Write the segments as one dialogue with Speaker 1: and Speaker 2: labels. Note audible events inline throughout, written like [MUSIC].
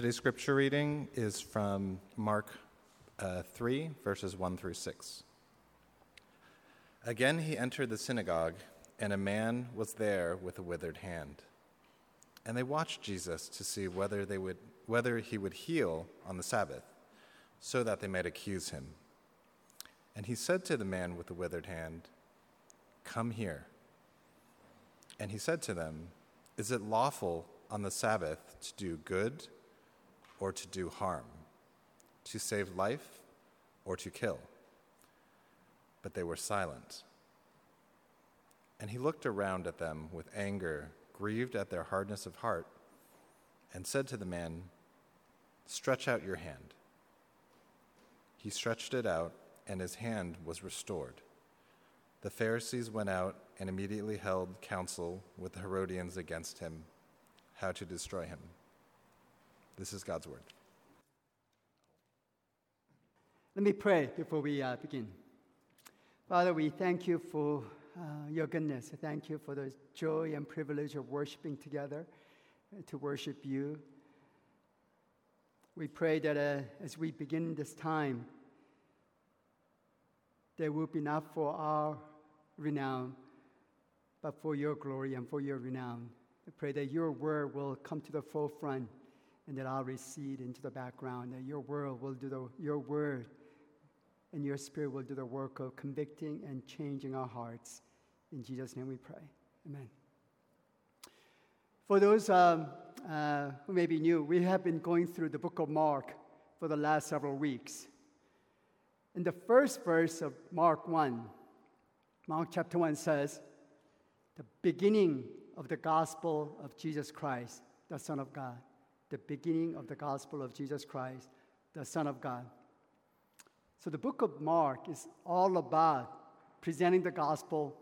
Speaker 1: Today's scripture reading is from Mark uh, 3, verses 1 through 6. Again, he entered the synagogue, and a man was there with a withered hand. And they watched Jesus to see whether, they would, whether he would heal on the Sabbath, so that they might accuse him. And he said to the man with the withered hand, Come here. And he said to them, Is it lawful on the Sabbath to do good or to do harm, to save life or to kill? But they were silent. And he looked around at them with anger, grieved at their hardness of heart, and said to the man, Stretch out your hand. He stretched it out, and his hand was restored. The Pharisees went out and immediately held counsel with the Herodians against him, how to destroy him. This is God's word.
Speaker 2: Let me pray before we uh, begin. Father, we thank you for uh, your goodness. Thank you for the joy and privilege of worshiping together, uh, to worship you. We pray that uh, as we begin this time, there will be not for our renown, but for your glory and for your renown. I pray that your word will come to the forefront and that I'll recede into the background, that your word will do the, your word and your spirit will do the work of convicting and changing our hearts. In Jesus' name we pray. Amen. For those um, uh, who may be new, we have been going through the book of Mark for the last several weeks. In the first verse of Mark 1, Mark chapter 1 says, the beginning of the gospel of Jesus Christ, the Son of God. The beginning of the gospel of Jesus Christ, the Son of God. So the book of Mark is all about presenting the gospel,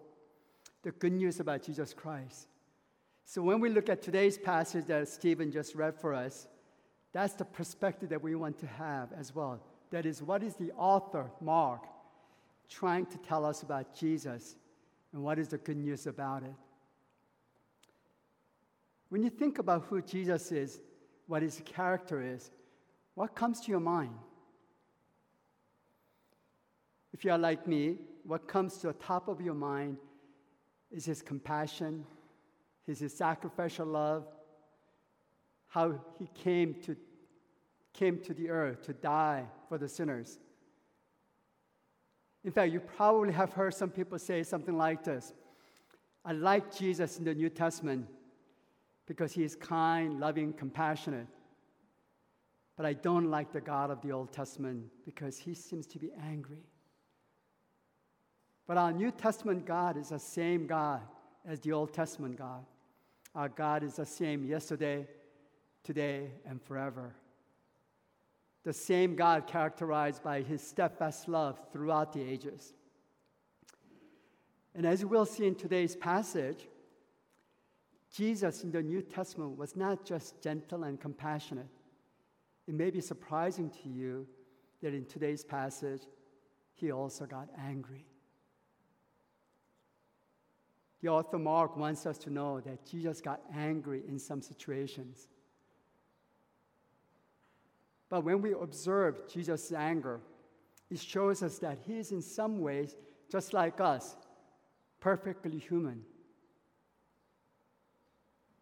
Speaker 2: the good news about Jesus Christ. So when we look at today's passage that Stephen just read for us, that's the perspective that we want to have as well. That is, what is the author, Mark, trying to tell us about Jesus and what is the good news about it? When you think about who Jesus is, what his character is, what comes to your mind? If you are like me, what comes to the top of your mind is his compassion, his, his sacrificial love, how he came to, came to the earth to die for the sinners. In fact, you probably have heard some people say something like this I like Jesus in the New Testament because he is kind, loving, compassionate. But I don't like the God of the Old Testament because he seems to be angry. But our New Testament God is the same God as the Old Testament God. Our God is the same yesterday, today, and forever the same God characterized by his steadfast love throughout the ages. And as we'll see in today's passage, Jesus in the New Testament was not just gentle and compassionate. It may be surprising to you that in today's passage, he also got angry. The author Mark wants us to know that Jesus got angry in some situations. But when we observe Jesus' anger, it shows us that he is in some ways just like us, perfectly human.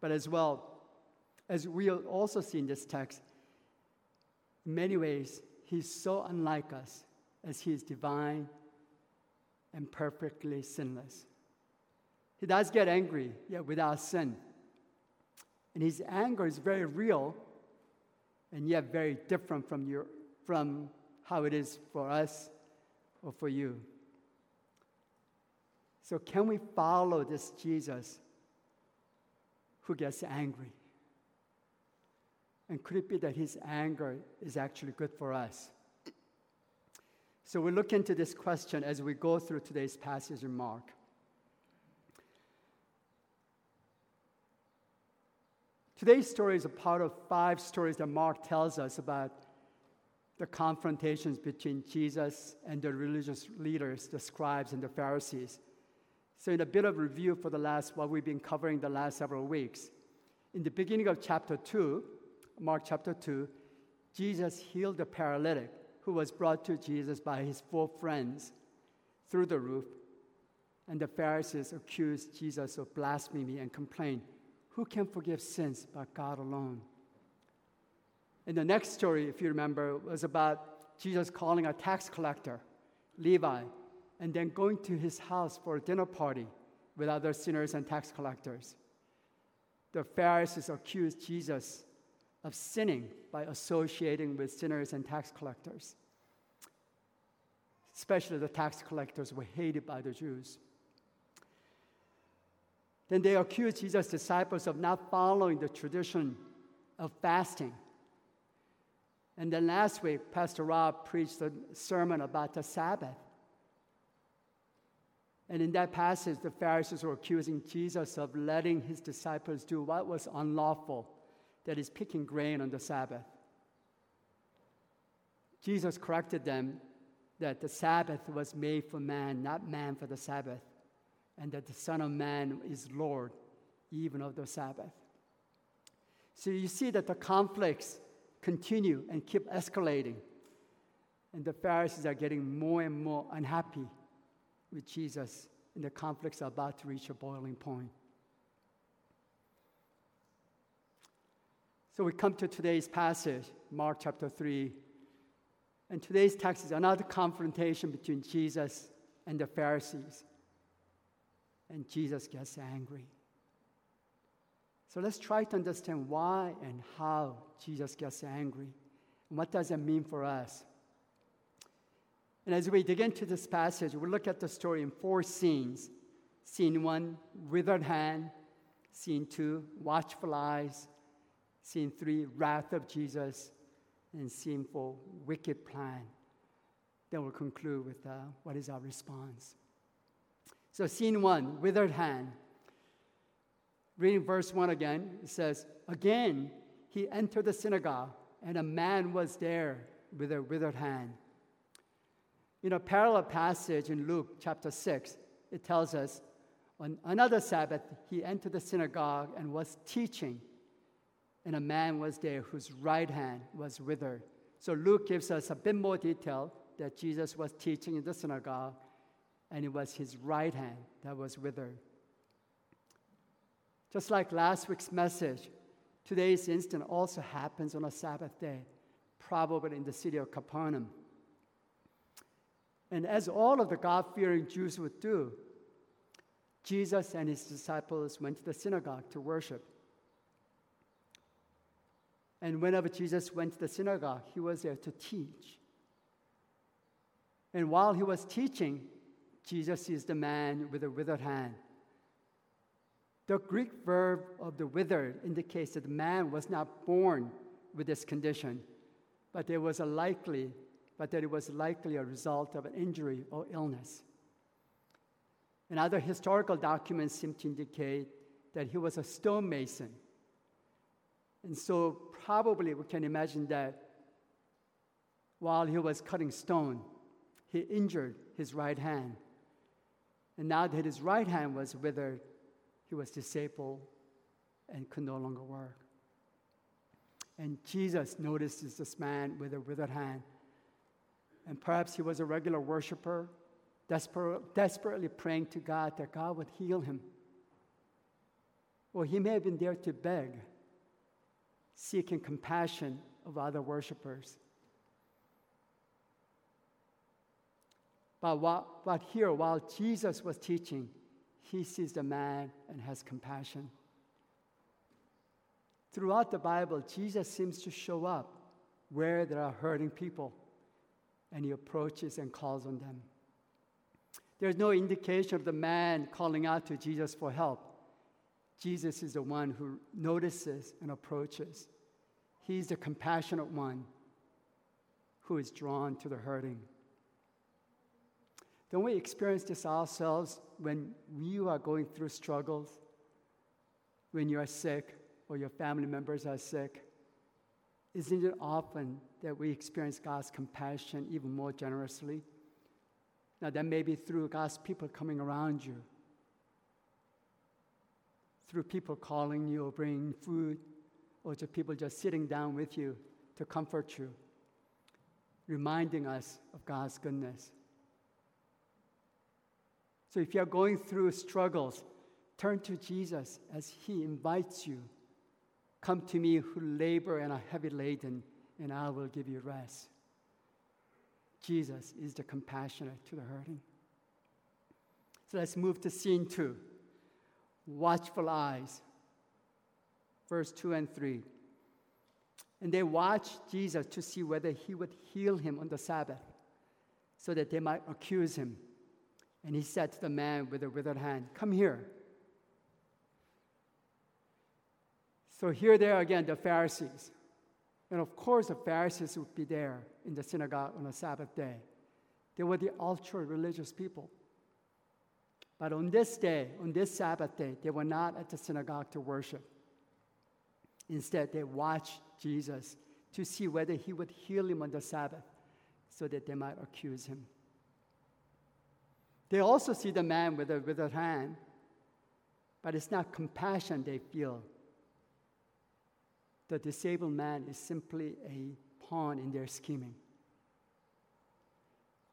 Speaker 2: But as well, as we'll also see in this text, in many ways, he's so unlike us as he is divine and perfectly sinless. He does get angry, yet without sin. And his anger is very real and yet very different from, your, from how it is for us or for you. So, can we follow this Jesus who gets angry? And could it be that his anger is actually good for us? So, we look into this question as we go through today's passage in Mark. Today's story is a part of five stories that Mark tells us about the confrontations between Jesus and the religious leaders, the scribes and the Pharisees. So, in a bit of review for the last, what we've been covering the last several weeks, in the beginning of chapter 2, Mark chapter 2, Jesus healed the paralytic who was brought to Jesus by his four friends through the roof. And the Pharisees accused Jesus of blasphemy and complained, Who can forgive sins but God alone? And the next story, if you remember, was about Jesus calling a tax collector, Levi, and then going to his house for a dinner party with other sinners and tax collectors. The Pharisees accused Jesus of sinning by associating with sinners and tax collectors. Especially the tax collectors were hated by the Jews. Then they accused Jesus' disciples of not following the tradition of fasting. And then last week, Pastor Rob preached a sermon about the Sabbath. And in that passage, the Pharisees were accusing Jesus of letting his disciples do what was unlawful, that is, picking grain on the Sabbath. Jesus corrected them that the Sabbath was made for man, not man for the Sabbath, and that the Son of Man is Lord even of the Sabbath. So you see that the conflicts continue and keep escalating, and the Pharisees are getting more and more unhappy with Jesus, and the conflicts about to reach a boiling point. So we come to today's passage, Mark chapter 3. And today's text is another confrontation between Jesus and the Pharisees. And Jesus gets angry. So let's try to understand why and how Jesus gets angry. And what does it mean for us? And as we dig into this passage, we look at the story in four scenes. Scene one, withered hand. Scene two, watchful eyes. Scene three, wrath of Jesus. And scene four, wicked plan. Then we'll conclude with uh, what is our response. So, scene one, withered hand. Reading verse one again, it says, Again, he entered the synagogue, and a man was there with a withered hand. In a parallel passage in Luke chapter 6, it tells us on another Sabbath, he entered the synagogue and was teaching, and a man was there whose right hand was withered. So Luke gives us a bit more detail that Jesus was teaching in the synagogue, and it was his right hand that was withered. Just like last week's message, today's incident also happens on a Sabbath day, probably in the city of Capernaum. And as all of the God fearing Jews would do, Jesus and his disciples went to the synagogue to worship. And whenever Jesus went to the synagogue, he was there to teach. And while he was teaching, Jesus sees the man with a withered hand. The Greek verb of the withered indicates that the man was not born with this condition, but there was a likely but that it was likely a result of an injury or illness. And other historical documents seem to indicate that he was a stonemason. And so, probably we can imagine that while he was cutting stone, he injured his right hand. And now that his right hand was withered, he was disabled and could no longer work. And Jesus notices this man with a withered hand and perhaps he was a regular worshiper, desper- desperately praying to God that God would heal him. Or he may have been there to beg, seeking compassion of other worshipers. But, while, but here, while Jesus was teaching, he sees the man and has compassion. Throughout the Bible, Jesus seems to show up where there are hurting people and he approaches and calls on them. There's no indication of the man calling out to Jesus for help. Jesus is the one who notices and approaches. He's the compassionate one who is drawn to the hurting. Don't we experience this ourselves when you are going through struggles, when you are sick or your family members are sick? Isn't it often that we experience God's compassion even more generously? Now, that may be through God's people coming around you, through people calling you or bringing food, or just people just sitting down with you to comfort you, reminding us of God's goodness. So if you're going through struggles, turn to Jesus as He invites you. Come to me who labor and are heavy laden, and I will give you rest. Jesus is the compassionate to the hurting. So let's move to scene two watchful eyes. Verse 2 and 3. And they watched Jesus to see whether he would heal him on the Sabbath, so that they might accuse him. And he said to the man with the withered hand, Come here. So here they are again, the Pharisees. And of course, the Pharisees would be there in the synagogue on a Sabbath day. They were the ultra religious people. But on this day, on this Sabbath day, they were not at the synagogue to worship. Instead, they watched Jesus to see whether he would heal him on the Sabbath so that they might accuse him. They also see the man with a withered hand, but it's not compassion they feel. The disabled man is simply a pawn in their scheming.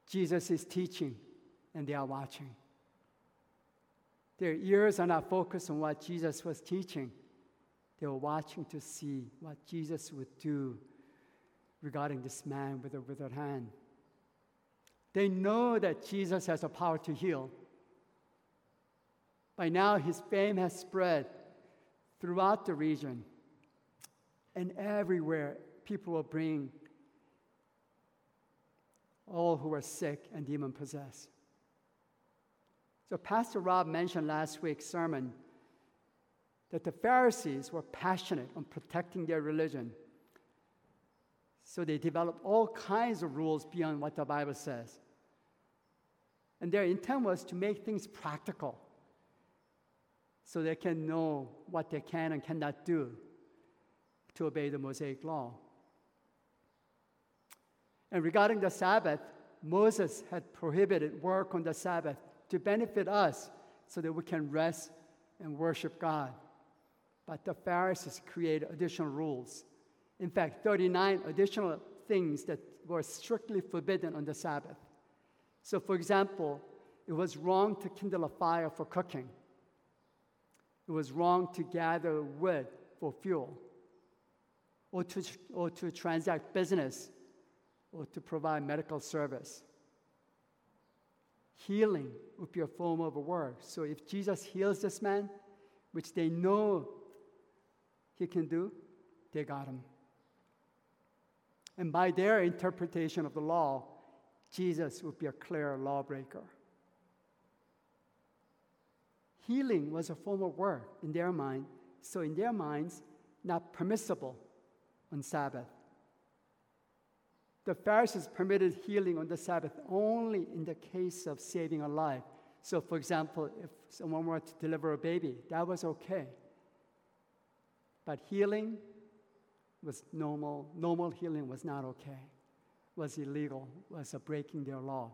Speaker 2: Jesus is teaching, and they are watching. Their ears are not focused on what Jesus was teaching. They were watching to see what Jesus would do regarding this man with a withered hand. They know that Jesus has the power to heal. By now, his fame has spread throughout the region, and everywhere people will bring all who are sick and demon possessed. So, Pastor Rob mentioned last week's sermon that the Pharisees were passionate on protecting their religion. So, they developed all kinds of rules beyond what the Bible says. And their intent was to make things practical so they can know what they can and cannot do to obey the Mosaic law. And regarding the Sabbath, Moses had prohibited work on the Sabbath to benefit us so that we can rest and worship God. But the Pharisees created additional rules. In fact, 39 additional things that were strictly forbidden on the Sabbath. So, for example, it was wrong to kindle a fire for cooking. It was wrong to gather wood for fuel, or to, or to transact business, or to provide medical service healing would be a form of a word. So if Jesus heals this man, which they know he can do, they got him. And by their interpretation of the law, Jesus would be a clear lawbreaker. Healing was a form of work in their mind, so in their minds, not permissible on Sabbath. The Pharisees permitted healing on the Sabbath only in the case of saving a life. So, for example, if someone were to deliver a baby, that was okay. But healing was normal. Normal healing was not okay, was illegal, was a breaking their law.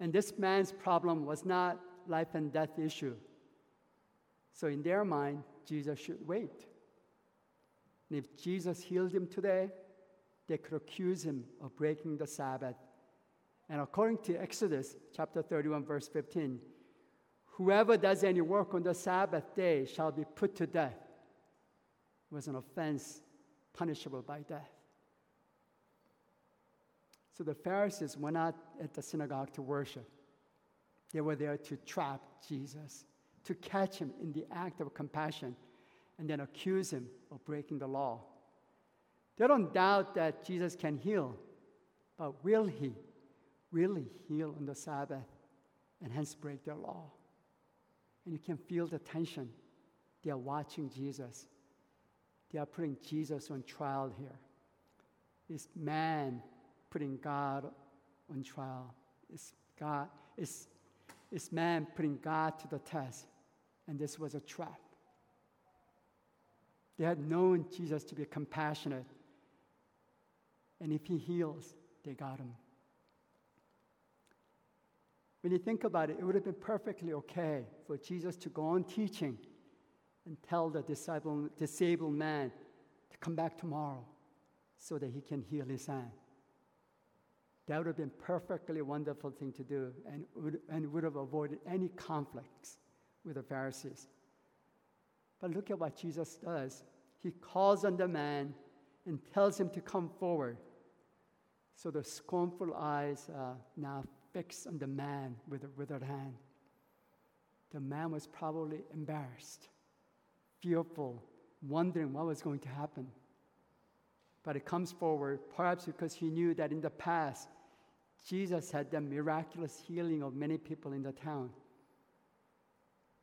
Speaker 2: And this man's problem was not life and death issue. So in their mind, Jesus should wait. And if Jesus healed him today, they could accuse him of breaking the Sabbath. And according to Exodus chapter 31, verse 15, whoever does any work on the Sabbath day shall be put to death. It was an offense punishable by death. So the Pharisees were not at the synagogue to worship. They were there to trap Jesus, to catch him in the act of compassion, and then accuse him of breaking the law. They don't doubt that Jesus can heal, but will he really heal on the Sabbath and hence break their law? And you can feel the tension. They are watching Jesus. They are putting Jesus on trial here. here. Is man putting God on trial? Is God is, is man putting God to the test? And this was a trap. They had known Jesus to be compassionate and if he heals, they got him. When you think about it, it would have been perfectly okay for Jesus to go on teaching and tell the disabled, disabled man to come back tomorrow so that he can heal his hand. That would have been perfectly wonderful thing to do and would, and would have avoided any conflicts with the Pharisees. But look at what Jesus does. He calls on the man and tells him to come forward. So the scornful eyes uh, now fixed on the man with a withered hand. The man was probably embarrassed, fearful, wondering what was going to happen. But it comes forward, perhaps because he knew that in the past, Jesus had the miraculous healing of many people in the town.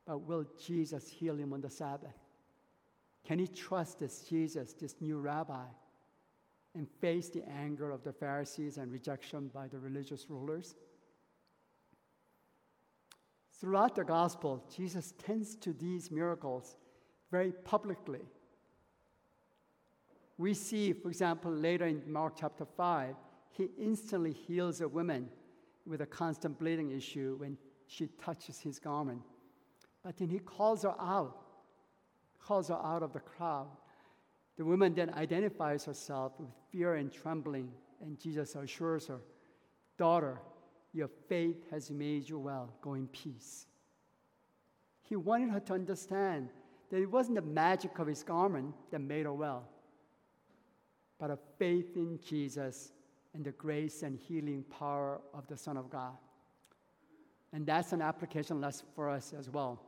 Speaker 2: But will Jesus heal him on the Sabbath? Can he trust this Jesus, this new rabbi, and face the anger of the Pharisees and rejection by the religious rulers? Throughout the gospel, Jesus tends to these miracles very publicly. We see, for example, later in Mark chapter 5, he instantly heals a woman with a constant bleeding issue when she touches his garment. But then he calls her out, calls her out of the crowd. The woman then identifies herself with fear and trembling, and Jesus assures her, Daughter, your faith has made you well. Go in peace. He wanted her to understand that it wasn't the magic of his garment that made her well, but a faith in Jesus and the grace and healing power of the Son of God. And that's an application lesson for us as well.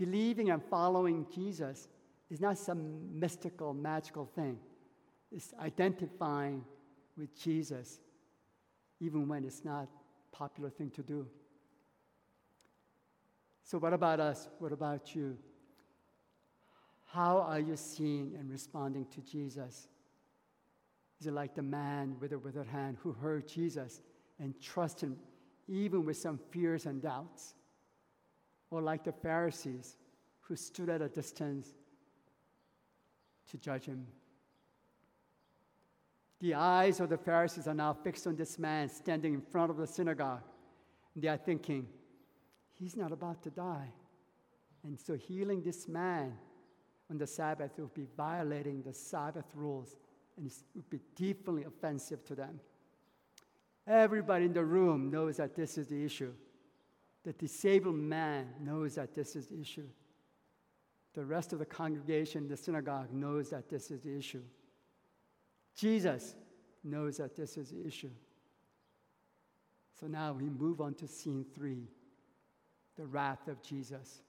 Speaker 2: Believing and following Jesus is not some mystical, magical thing. It's identifying with Jesus, even when it's not a popular thing to do. So, what about us? What about you? How are you seeing and responding to Jesus? Is it like the man with the withered hand who heard Jesus and trusted him even with some fears and doubts? Or like the Pharisees who stood at a distance to judge him. The eyes of the Pharisees are now fixed on this man standing in front of the synagogue. They are thinking, he's not about to die. And so healing this man on the Sabbath would be violating the Sabbath rules and it would be deeply offensive to them. Everybody in the room knows that this is the issue. The disabled man knows that this is the issue. The rest of the congregation, the synagogue, knows that this is the issue. Jesus knows that this is the issue. So now we move on to scene three the wrath of Jesus.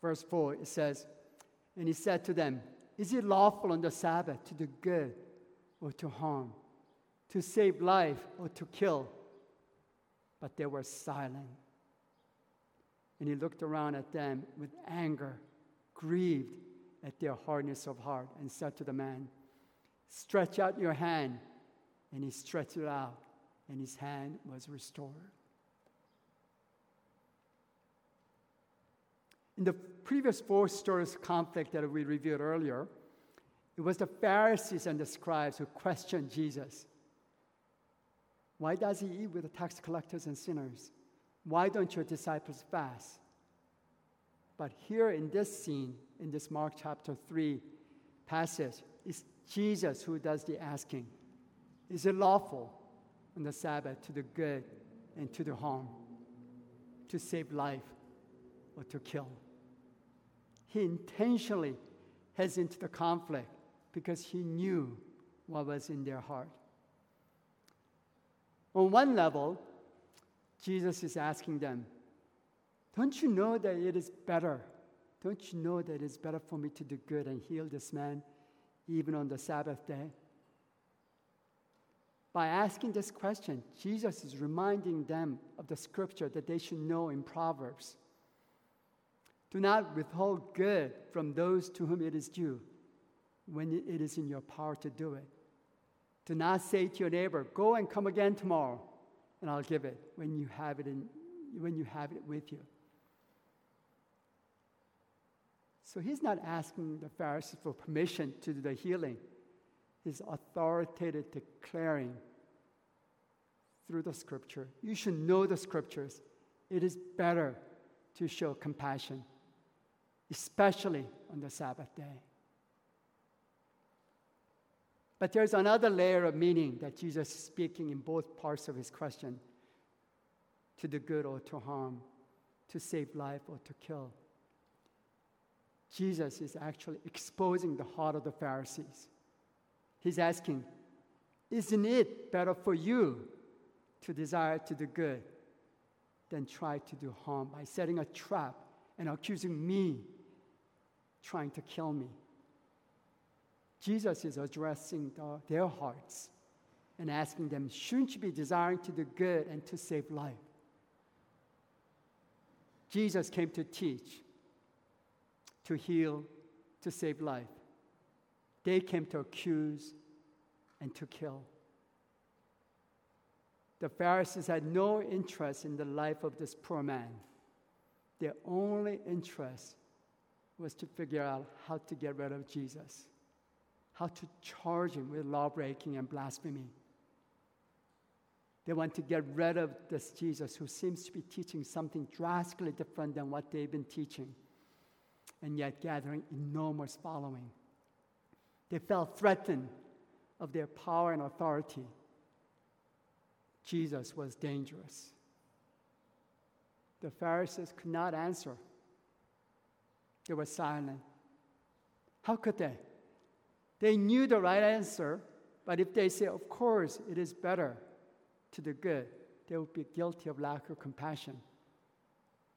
Speaker 2: Verse 4, it says, And he said to them, Is it lawful on the Sabbath to do good or to harm, to save life or to kill? But they were silent. And he looked around at them with anger, grieved at their hardness of heart, and said to the man, Stretch out your hand. And he stretched it out, and his hand was restored. In the previous four stories conflict that we reviewed earlier, it was the Pharisees and the scribes who questioned Jesus. Why does he eat with the tax collectors and sinners? Why don't your disciples fast? But here in this scene, in this Mark chapter 3 passage, it's Jesus who does the asking. Is it lawful on the Sabbath to do good and to do harm, to save life or to kill? He intentionally heads into the conflict because he knew what was in their heart. On one level, Jesus is asking them, Don't you know that it is better? Don't you know that it is better for me to do good and heal this man even on the Sabbath day? By asking this question, Jesus is reminding them of the scripture that they should know in Proverbs. Do not withhold good from those to whom it is due when it is in your power to do it. Do not say to your neighbor, Go and come again tomorrow, and I'll give it when you have it, in, when you have it with you. So he's not asking the Pharisees for permission to do the healing. He's authoritative declaring through the scripture. You should know the scriptures. It is better to show compassion especially on the Sabbath day. But there's another layer of meaning that Jesus is speaking in both parts of his question to the good or to harm, to save life or to kill. Jesus is actually exposing the heart of the Pharisees. He's asking, Isn't it better for you to desire to do good than try to do harm by setting a trap and accusing me, trying to kill me? Jesus is addressing the, their hearts and asking them, Shouldn't you be desiring to do good and to save life? Jesus came to teach, to heal, to save life. They came to accuse and to kill. The Pharisees had no interest in the life of this poor man. Their only interest was to figure out how to get rid of Jesus, how to charge him with lawbreaking and blasphemy. They want to get rid of this Jesus who seems to be teaching something drastically different than what they've been teaching, and yet gathering enormous following. They felt threatened of their power and authority. Jesus was dangerous. The Pharisees could not answer. They were silent. How could they? They knew the right answer, but if they say, Of course, it is better to the good, they would be guilty of lack of compassion.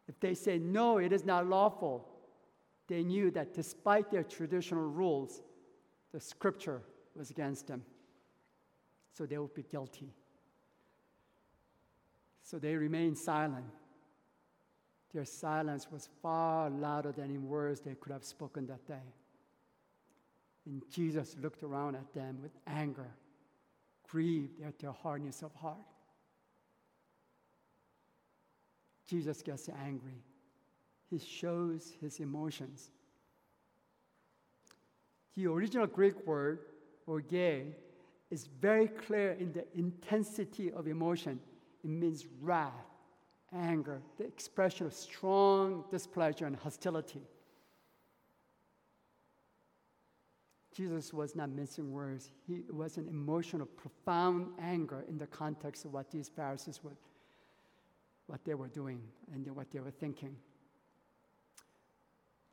Speaker 2: If they say, no, it is not lawful, they knew that despite their traditional rules, the scripture was against them. So they would be guilty. So they remained silent. Their silence was far louder than in words they could have spoken that day. And Jesus looked around at them with anger grieved at their hardness of heart. Jesus gets angry. He shows his emotions. The original Greek word, orge, is very clear in the intensity of emotion. It means wrath, anger, the expression of strong displeasure and hostility. Jesus was not mincing words. He was an emotion of profound anger in the context of what these Pharisees were, what they were doing and what they were thinking.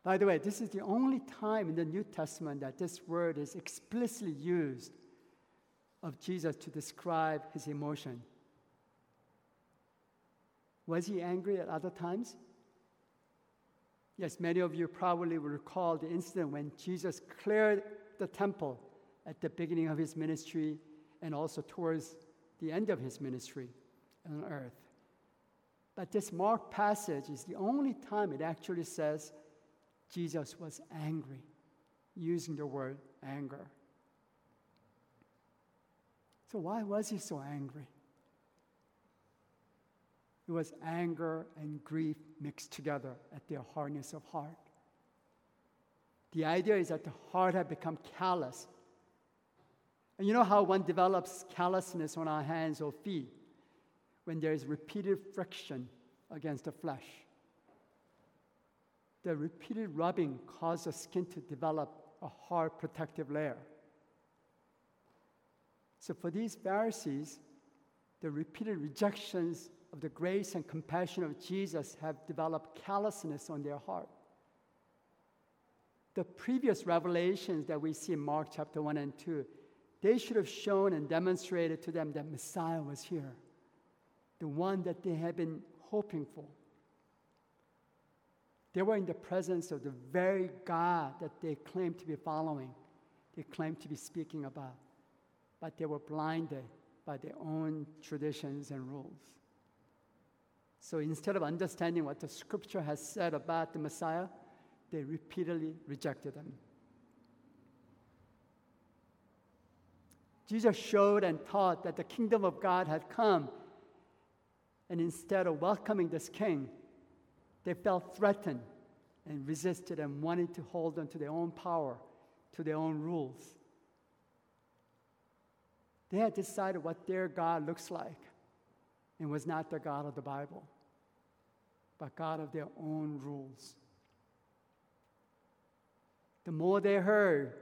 Speaker 2: By the way, this is the only time in the New Testament that this word is explicitly used of Jesus to describe his emotion. Was he angry at other times? Yes, many of you probably will recall the incident when Jesus cleared the temple at the beginning of his ministry and also towards the end of his ministry on earth. But this Mark passage is the only time it actually says Jesus was angry, using the word anger. So, why was he so angry? It was anger and grief mixed together at their hardness of heart. The idea is that the heart had become callous. And you know how one develops callousness on our hands or feet? When there is repeated friction against the flesh. The repeated rubbing causes the skin to develop a hard protective layer. So for these Pharisees, the repeated rejections of the grace and compassion of Jesus have developed callousness on their heart the previous revelations that we see in Mark chapter 1 and 2, they should have shown and demonstrated to them that Messiah was here, the one that they had been hoping for. They were in the presence of the very God that they claimed to be following, they claimed to be speaking about, but they were blinded by their own traditions and rules. So instead of understanding what the scripture has said about the Messiah, they repeatedly rejected them. Jesus showed and taught that the kingdom of God had come, and instead of welcoming this king, they felt threatened and resisted and wanted to hold on to their own power, to their own rules. They had decided what their God looks like and was not the God of the Bible, but God of their own rules. The more they heard,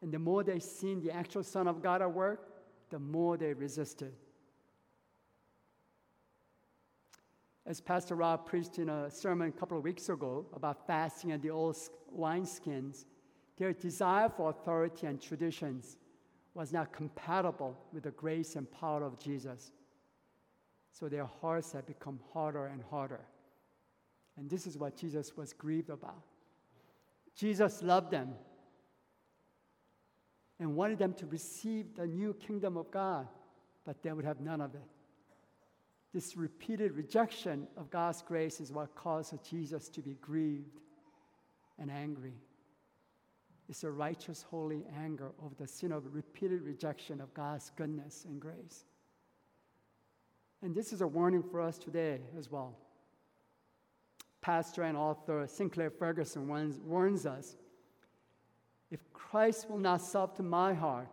Speaker 2: and the more they seen the actual Son of God at work, the more they resisted. As Pastor Rob preached in a sermon a couple of weeks ago about fasting and the old wineskins, their desire for authority and traditions was not compatible with the grace and power of Jesus. So their hearts had become harder and harder. And this is what Jesus was grieved about. Jesus loved them and wanted them to receive the new kingdom of God, but they would have none of it. This repeated rejection of God's grace is what caused Jesus to be grieved and angry. It's a righteous, holy anger over the sin of repeated rejection of God's goodness and grace. And this is a warning for us today as well. Pastor and author Sinclair Ferguson warns, warns us if Christ will not soften my heart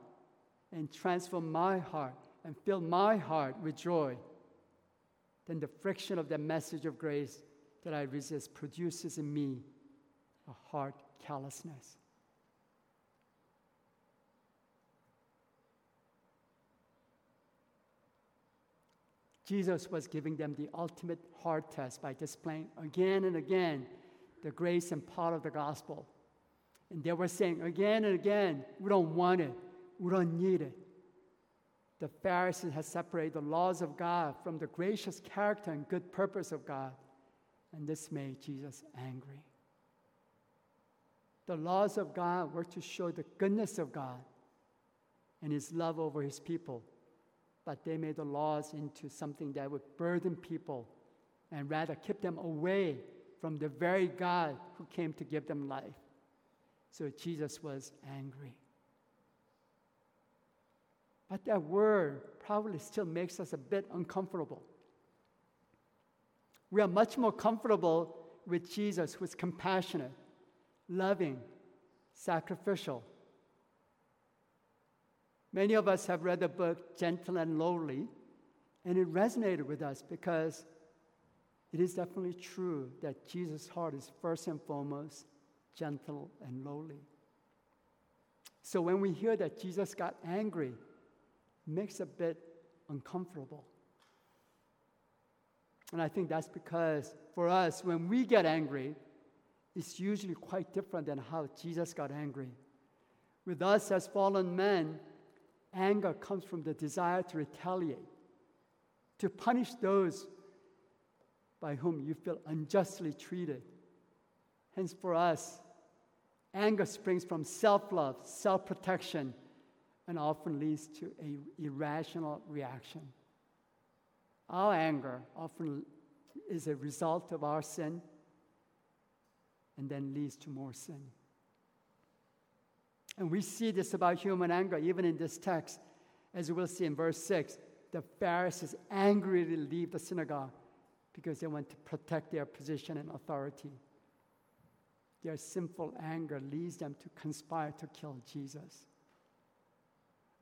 Speaker 2: and transform my heart and fill my heart with joy, then the friction of the message of grace that I resist produces in me a heart callousness. Jesus was giving them the ultimate hard test by displaying again and again the grace and power of the gospel. And they were saying again and again, we don't want it, we don't need it. The Pharisees had separated the laws of God from the gracious character and good purpose of God, and this made Jesus angry. The laws of God were to show the goodness of God and his love over his people but they made the laws into something that would burden people and rather keep them away from the very God who came to give them life. So Jesus was angry. But that word probably still makes us a bit uncomfortable. We are much more comfortable with Jesus, who is compassionate, loving, sacrificial, Many of us have read the book Gentle and Lowly, and it resonated with us because it is definitely true that Jesus' heart is first and foremost gentle and lowly. So when we hear that Jesus got angry, it makes a bit uncomfortable. And I think that's because for us, when we get angry, it's usually quite different than how Jesus got angry. With us as fallen men, Anger comes from the desire to retaliate, to punish those by whom you feel unjustly treated. Hence, for us, anger springs from self love, self protection, and often leads to an irrational reaction. Our anger often is a result of our sin and then leads to more sin. And we see this about human anger even in this text, as we'll see in verse 6. The Pharisees angrily leave the synagogue because they want to protect their position and authority. Their sinful anger leads them to conspire to kill Jesus.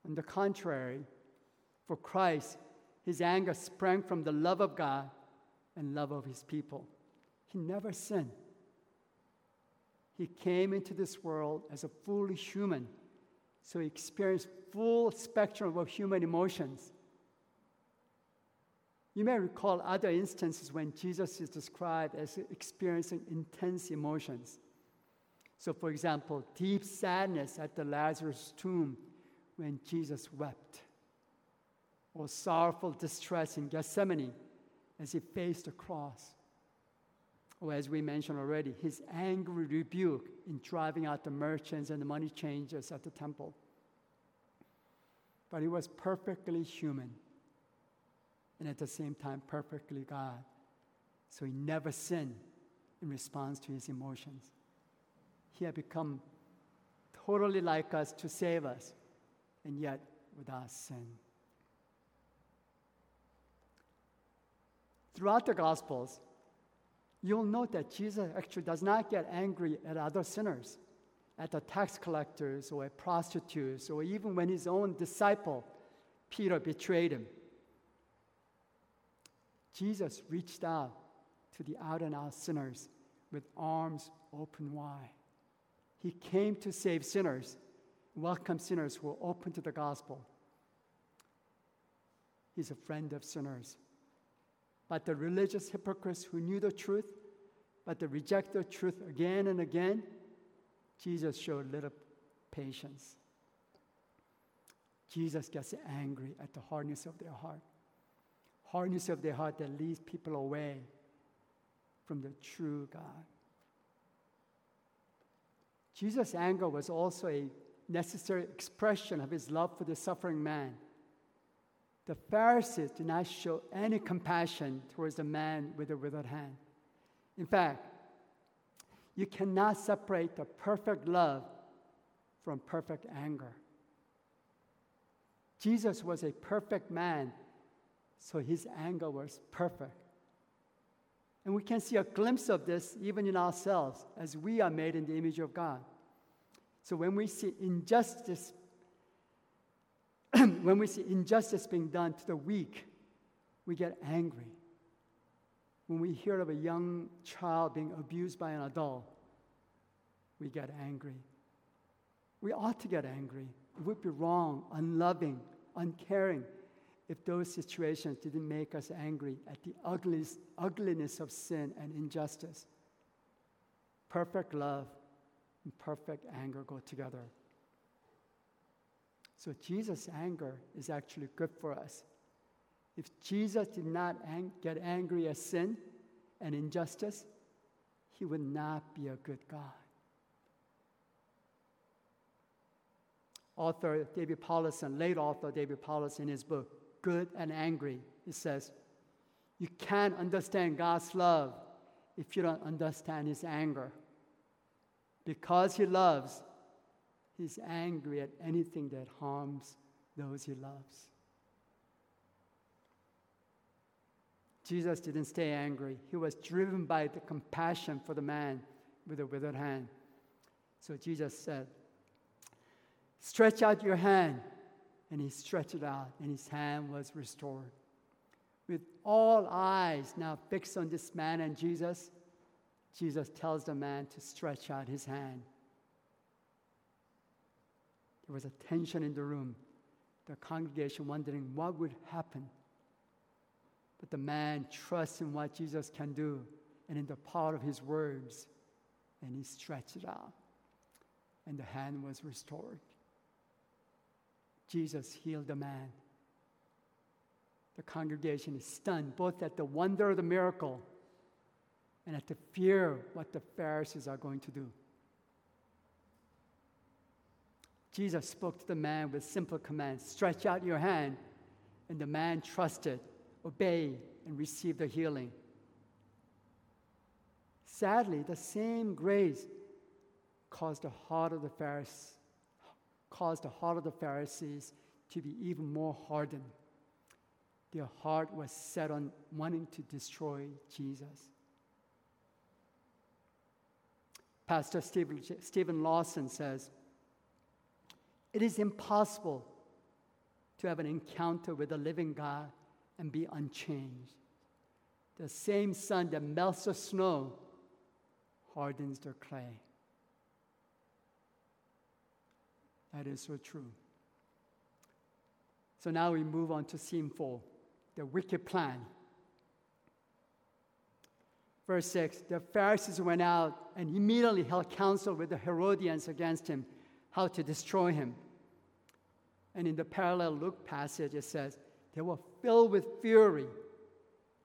Speaker 2: On the contrary, for Christ, his anger sprang from the love of God and love of his people. He never sinned. He came into this world as a fully human, so he experienced full spectrum of human emotions. You may recall other instances when Jesus is described as experiencing intense emotions. So, for example, deep sadness at the Lazarus tomb when Jesus wept, or sorrowful distress in Gethsemane as he faced the cross or as we mentioned already, his angry rebuke in driving out the merchants and the money changers at the temple. But he was perfectly human and at the same time perfectly God. So he never sinned in response to his emotions. He had become totally like us to save us, and yet without sin. Throughout the Gospels, you'll note that Jesus actually does not get angry at other sinners, at the tax collectors or at prostitutes, or even when his own disciple, Peter, betrayed him. Jesus reached out to the out and out sinners with arms open wide. He came to save sinners, welcome sinners who are open to the gospel. He's a friend of sinners. But the religious hypocrites who knew the truth, but they reject the truth again and again, Jesus showed little patience. Jesus gets angry at the hardness of their heart. Hardness of their heart that leads people away from the true God. Jesus' anger was also a necessary expression of his love for the suffering man. The Pharisees did not show any compassion towards the man with the withered hand. In fact, you cannot separate the perfect love from perfect anger. Jesus was a perfect man, so his anger was perfect. And we can see a glimpse of this even in ourselves as we are made in the image of God. So when we see injustice, [CLEARS THROAT] when we see injustice being done to the weak, we get angry. When we hear of a young child being abused by an adult, we get angry. We ought to get angry. It would be wrong, unloving, uncaring if those situations didn't make us angry at the ugliness, ugliness of sin and injustice. Perfect love and perfect anger go together. So Jesus' anger is actually good for us. If Jesus did not ang- get angry at sin and injustice, he would not be a good God. author David Powlison, late author David Powlison, in his book, Good and Angry, he says, You can't understand God's love if you don't understand his anger. Because he loves, he's angry at anything that harms those he loves. Jesus didn't stay angry. He was driven by the compassion for the man with the withered hand. So Jesus said, Stretch out your hand. And he stretched it out, and his hand was restored. With all eyes now fixed on this man and Jesus, Jesus tells the man to stretch out his hand. There was a tension in the room, the congregation wondering what would happen. But the man trusts in what Jesus can do and in the power of his words, and he stretched it out, and the hand was restored. Jesus healed the man. The congregation is stunned both at the wonder of the miracle and at the fear of what the Pharisees are going to do. Jesus spoke to the man with simple commands stretch out your hand, and the man trusted, obeyed, and received the healing. Sadly, the same grace caused the heart of the Pharisees caused the heart of the Pharisees to be even more hardened. Their heart was set on wanting to destroy Jesus. Pastor Stephen, Lawson says, It is impossible to have an encounter with the living God and be unchanged. The same sun that melts the snow hardens the clay. That is so true. So now we move on to scene four the wicked plan. Verse 6 The Pharisees went out and immediately held counsel with the Herodians against him, how to destroy him. And in the parallel Luke passage, it says, They were filled with fury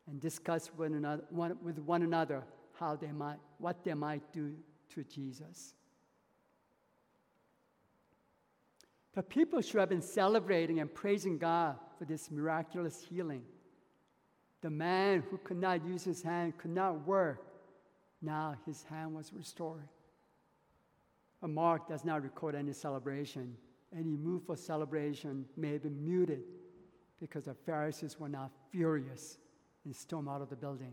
Speaker 2: and discussed with, another, one, with one another how they might, what they might do to Jesus. The people should have been celebrating and praising God for this miraculous healing. The man who could not use his hand could not work. Now his hand was restored. Mark does not record any celebration. Any move for celebration may have been muted because the Pharisees were now furious and stormed out of the building.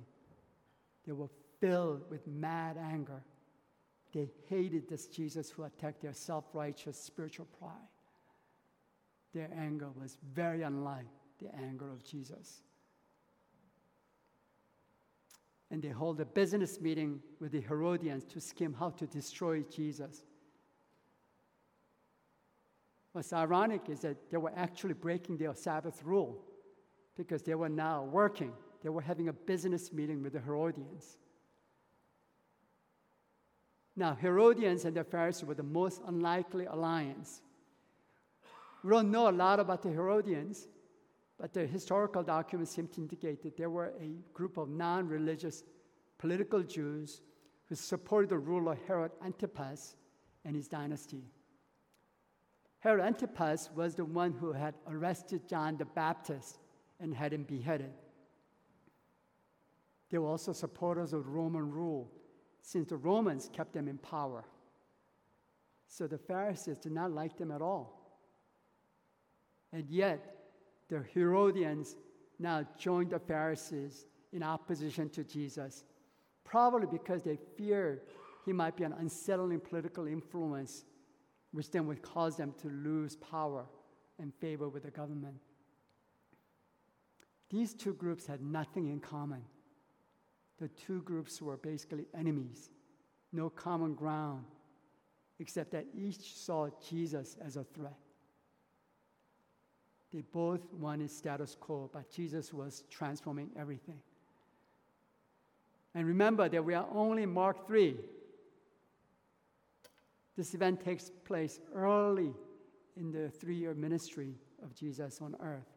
Speaker 2: They were filled with mad anger. They hated this Jesus who attacked their self righteous spiritual pride their anger was very unlike the anger of Jesus. And they hold a business meeting with the Herodians to scheme how to destroy Jesus. What's ironic is that they were actually breaking their Sabbath rule because they were now working. They were having a business meeting with the Herodians. Now, Herodians and the Pharisees were the most unlikely alliance. We don't know a lot about the Herodians, but the historical documents seem to indicate that they were a group of non religious political Jews who supported the ruler Herod Antipas and his dynasty. Herod Antipas was the one who had arrested John the Baptist and had him beheaded. They were also supporters of Roman rule, since the Romans kept them in power. So the Pharisees did not like them at all. And yet, the Herodians now joined the Pharisees in opposition to Jesus, probably because they feared he might be an unsettling political influence which then would cause them to lose power and favor with the government. These two groups had nothing in common. The two groups were basically enemies, no common ground, except that each saw Jesus as a threat. They both wanted status quo, but Jesus was transforming everything. And remember that we are only Mark 3. This event takes place early in the three year ministry of Jesus on earth.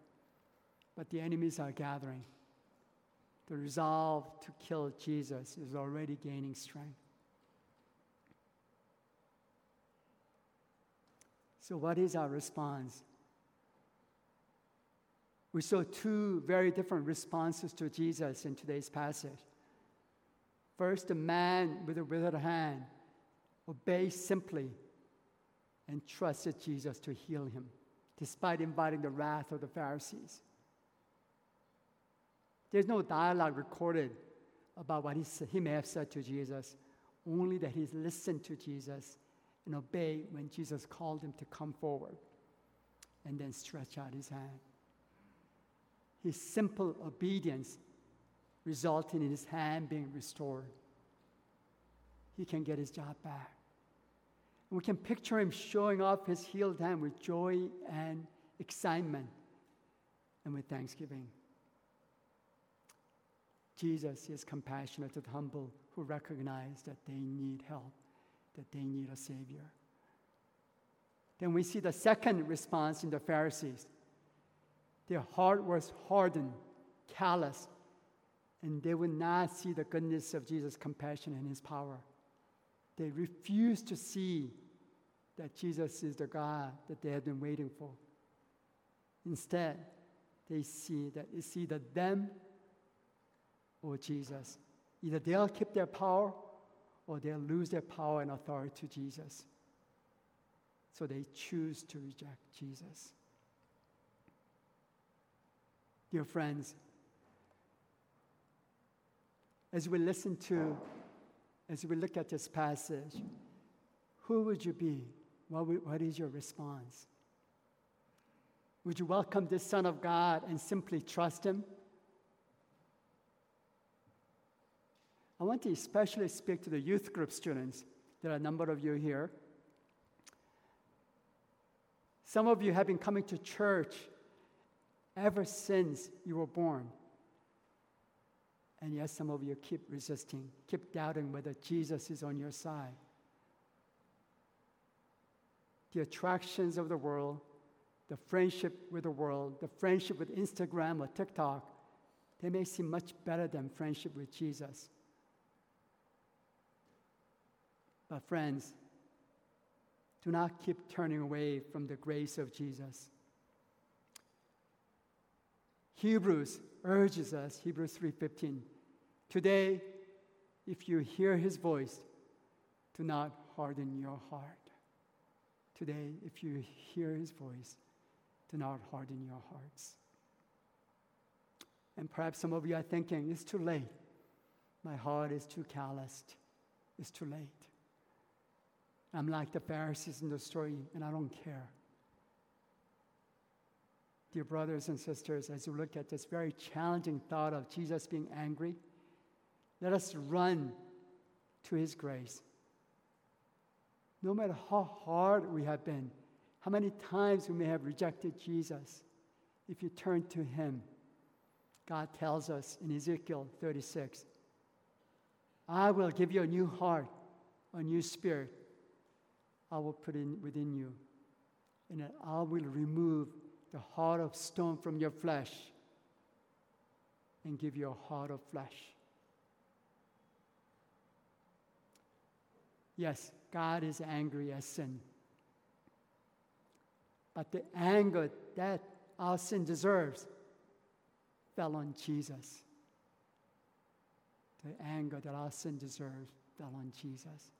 Speaker 2: But the enemies are gathering. The resolve to kill Jesus is already gaining strength. So, what is our response? We saw two very different responses to Jesus in today's passage. First, the man with a withered hand obeyed simply and trusted Jesus to heal him, despite inviting the wrath of the Pharisees. There's no dialogue recorded about what he, he may have said to Jesus, only that he listened to Jesus and obeyed when Jesus called him to come forward and then stretch out his hand. His simple obedience resulted in his hand being restored. He can get his job back. We can picture him showing off his healed hand with joy and excitement and with thanksgiving. Jesus is compassionate to the humble who recognize that they need help, that they need a Savior. Then we see the second response in the Pharisees. Their heart was hardened, callous, and they would not see the goodness of Jesus' compassion and his power. They refuse to see that Jesus is the God that they have been waiting for. Instead, they see that it's either them or Jesus. Either they'll keep their power or they'll lose their power and authority to Jesus. So they choose to reject Jesus. Dear friends, as we listen to, as we look at this passage, who would you be? What, what is your response? Would you welcome this Son of God and simply trust Him? I want to especially speak to the youth group students. There are a number of you here. Some of you have been coming to church ever since you were born. And yet, some of you keep resisting, keep doubting whether Jesus is on your side. The attractions of the world, the friendship with the world, the friendship with Instagram or TikTok, they may seem much better than friendship with Jesus. But, friends, do not keep turning away from the grace of Jesus. Hebrews urges us, Hebrews 3:15, today if you hear his voice, do not harden your heart. Today, if you hear his voice, do not harden your hearts. And perhaps some of you are thinking, it's too late. My heart is too calloused. It's too late. I'm like the Pharisees in the story, and I don't care. Dear brothers and sisters, as you look at this very challenging thought of Jesus being angry, let us run to his grace. No matter how hard we have been, how many times we may have rejected Jesus. If you turn to Him, God tells us in Ezekiel 36 I will give you a new heart, a new spirit. I will put in within you, and I will remove the heart of stone from your flesh and give you a heart of flesh. Yes, God is angry at sin. But the anger that our sin deserves fell on Jesus. The anger that our sin deserves fell on Jesus.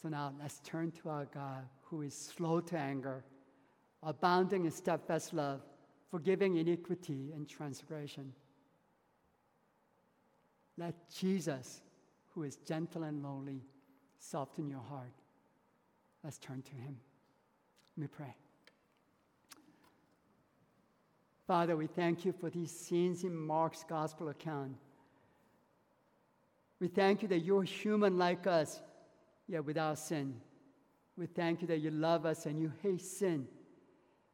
Speaker 2: So now let's turn to our God who is slow to anger, abounding in steadfast love, forgiving iniquity and transgression. Let Jesus, who is gentle and lowly, soften your heart. Let's turn to him. Let me pray. Father, we thank you for these scenes in Mark's gospel account. We thank you that you're human like us, yet without sin. We thank you that you love us and you hate sin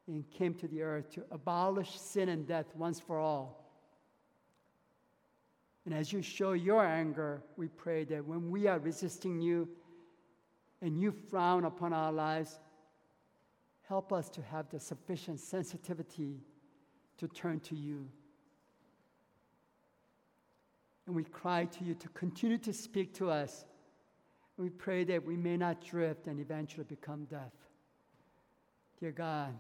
Speaker 2: and came to the earth to abolish sin and death once for all. And as you show your anger, we pray that when we are resisting you and you frown upon our lives, help us to have the sufficient sensitivity to turn to you. And we cry to you to continue to speak to us. We pray that we may not drift and eventually become deaf. Dear God,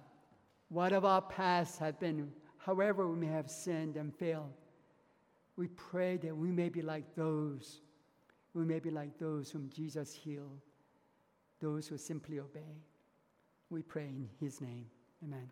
Speaker 2: what of our past have been, however we may have sinned and failed, we pray that we may be like those, we may be like those whom Jesus healed, those who simply obey. We pray in his name. Amen.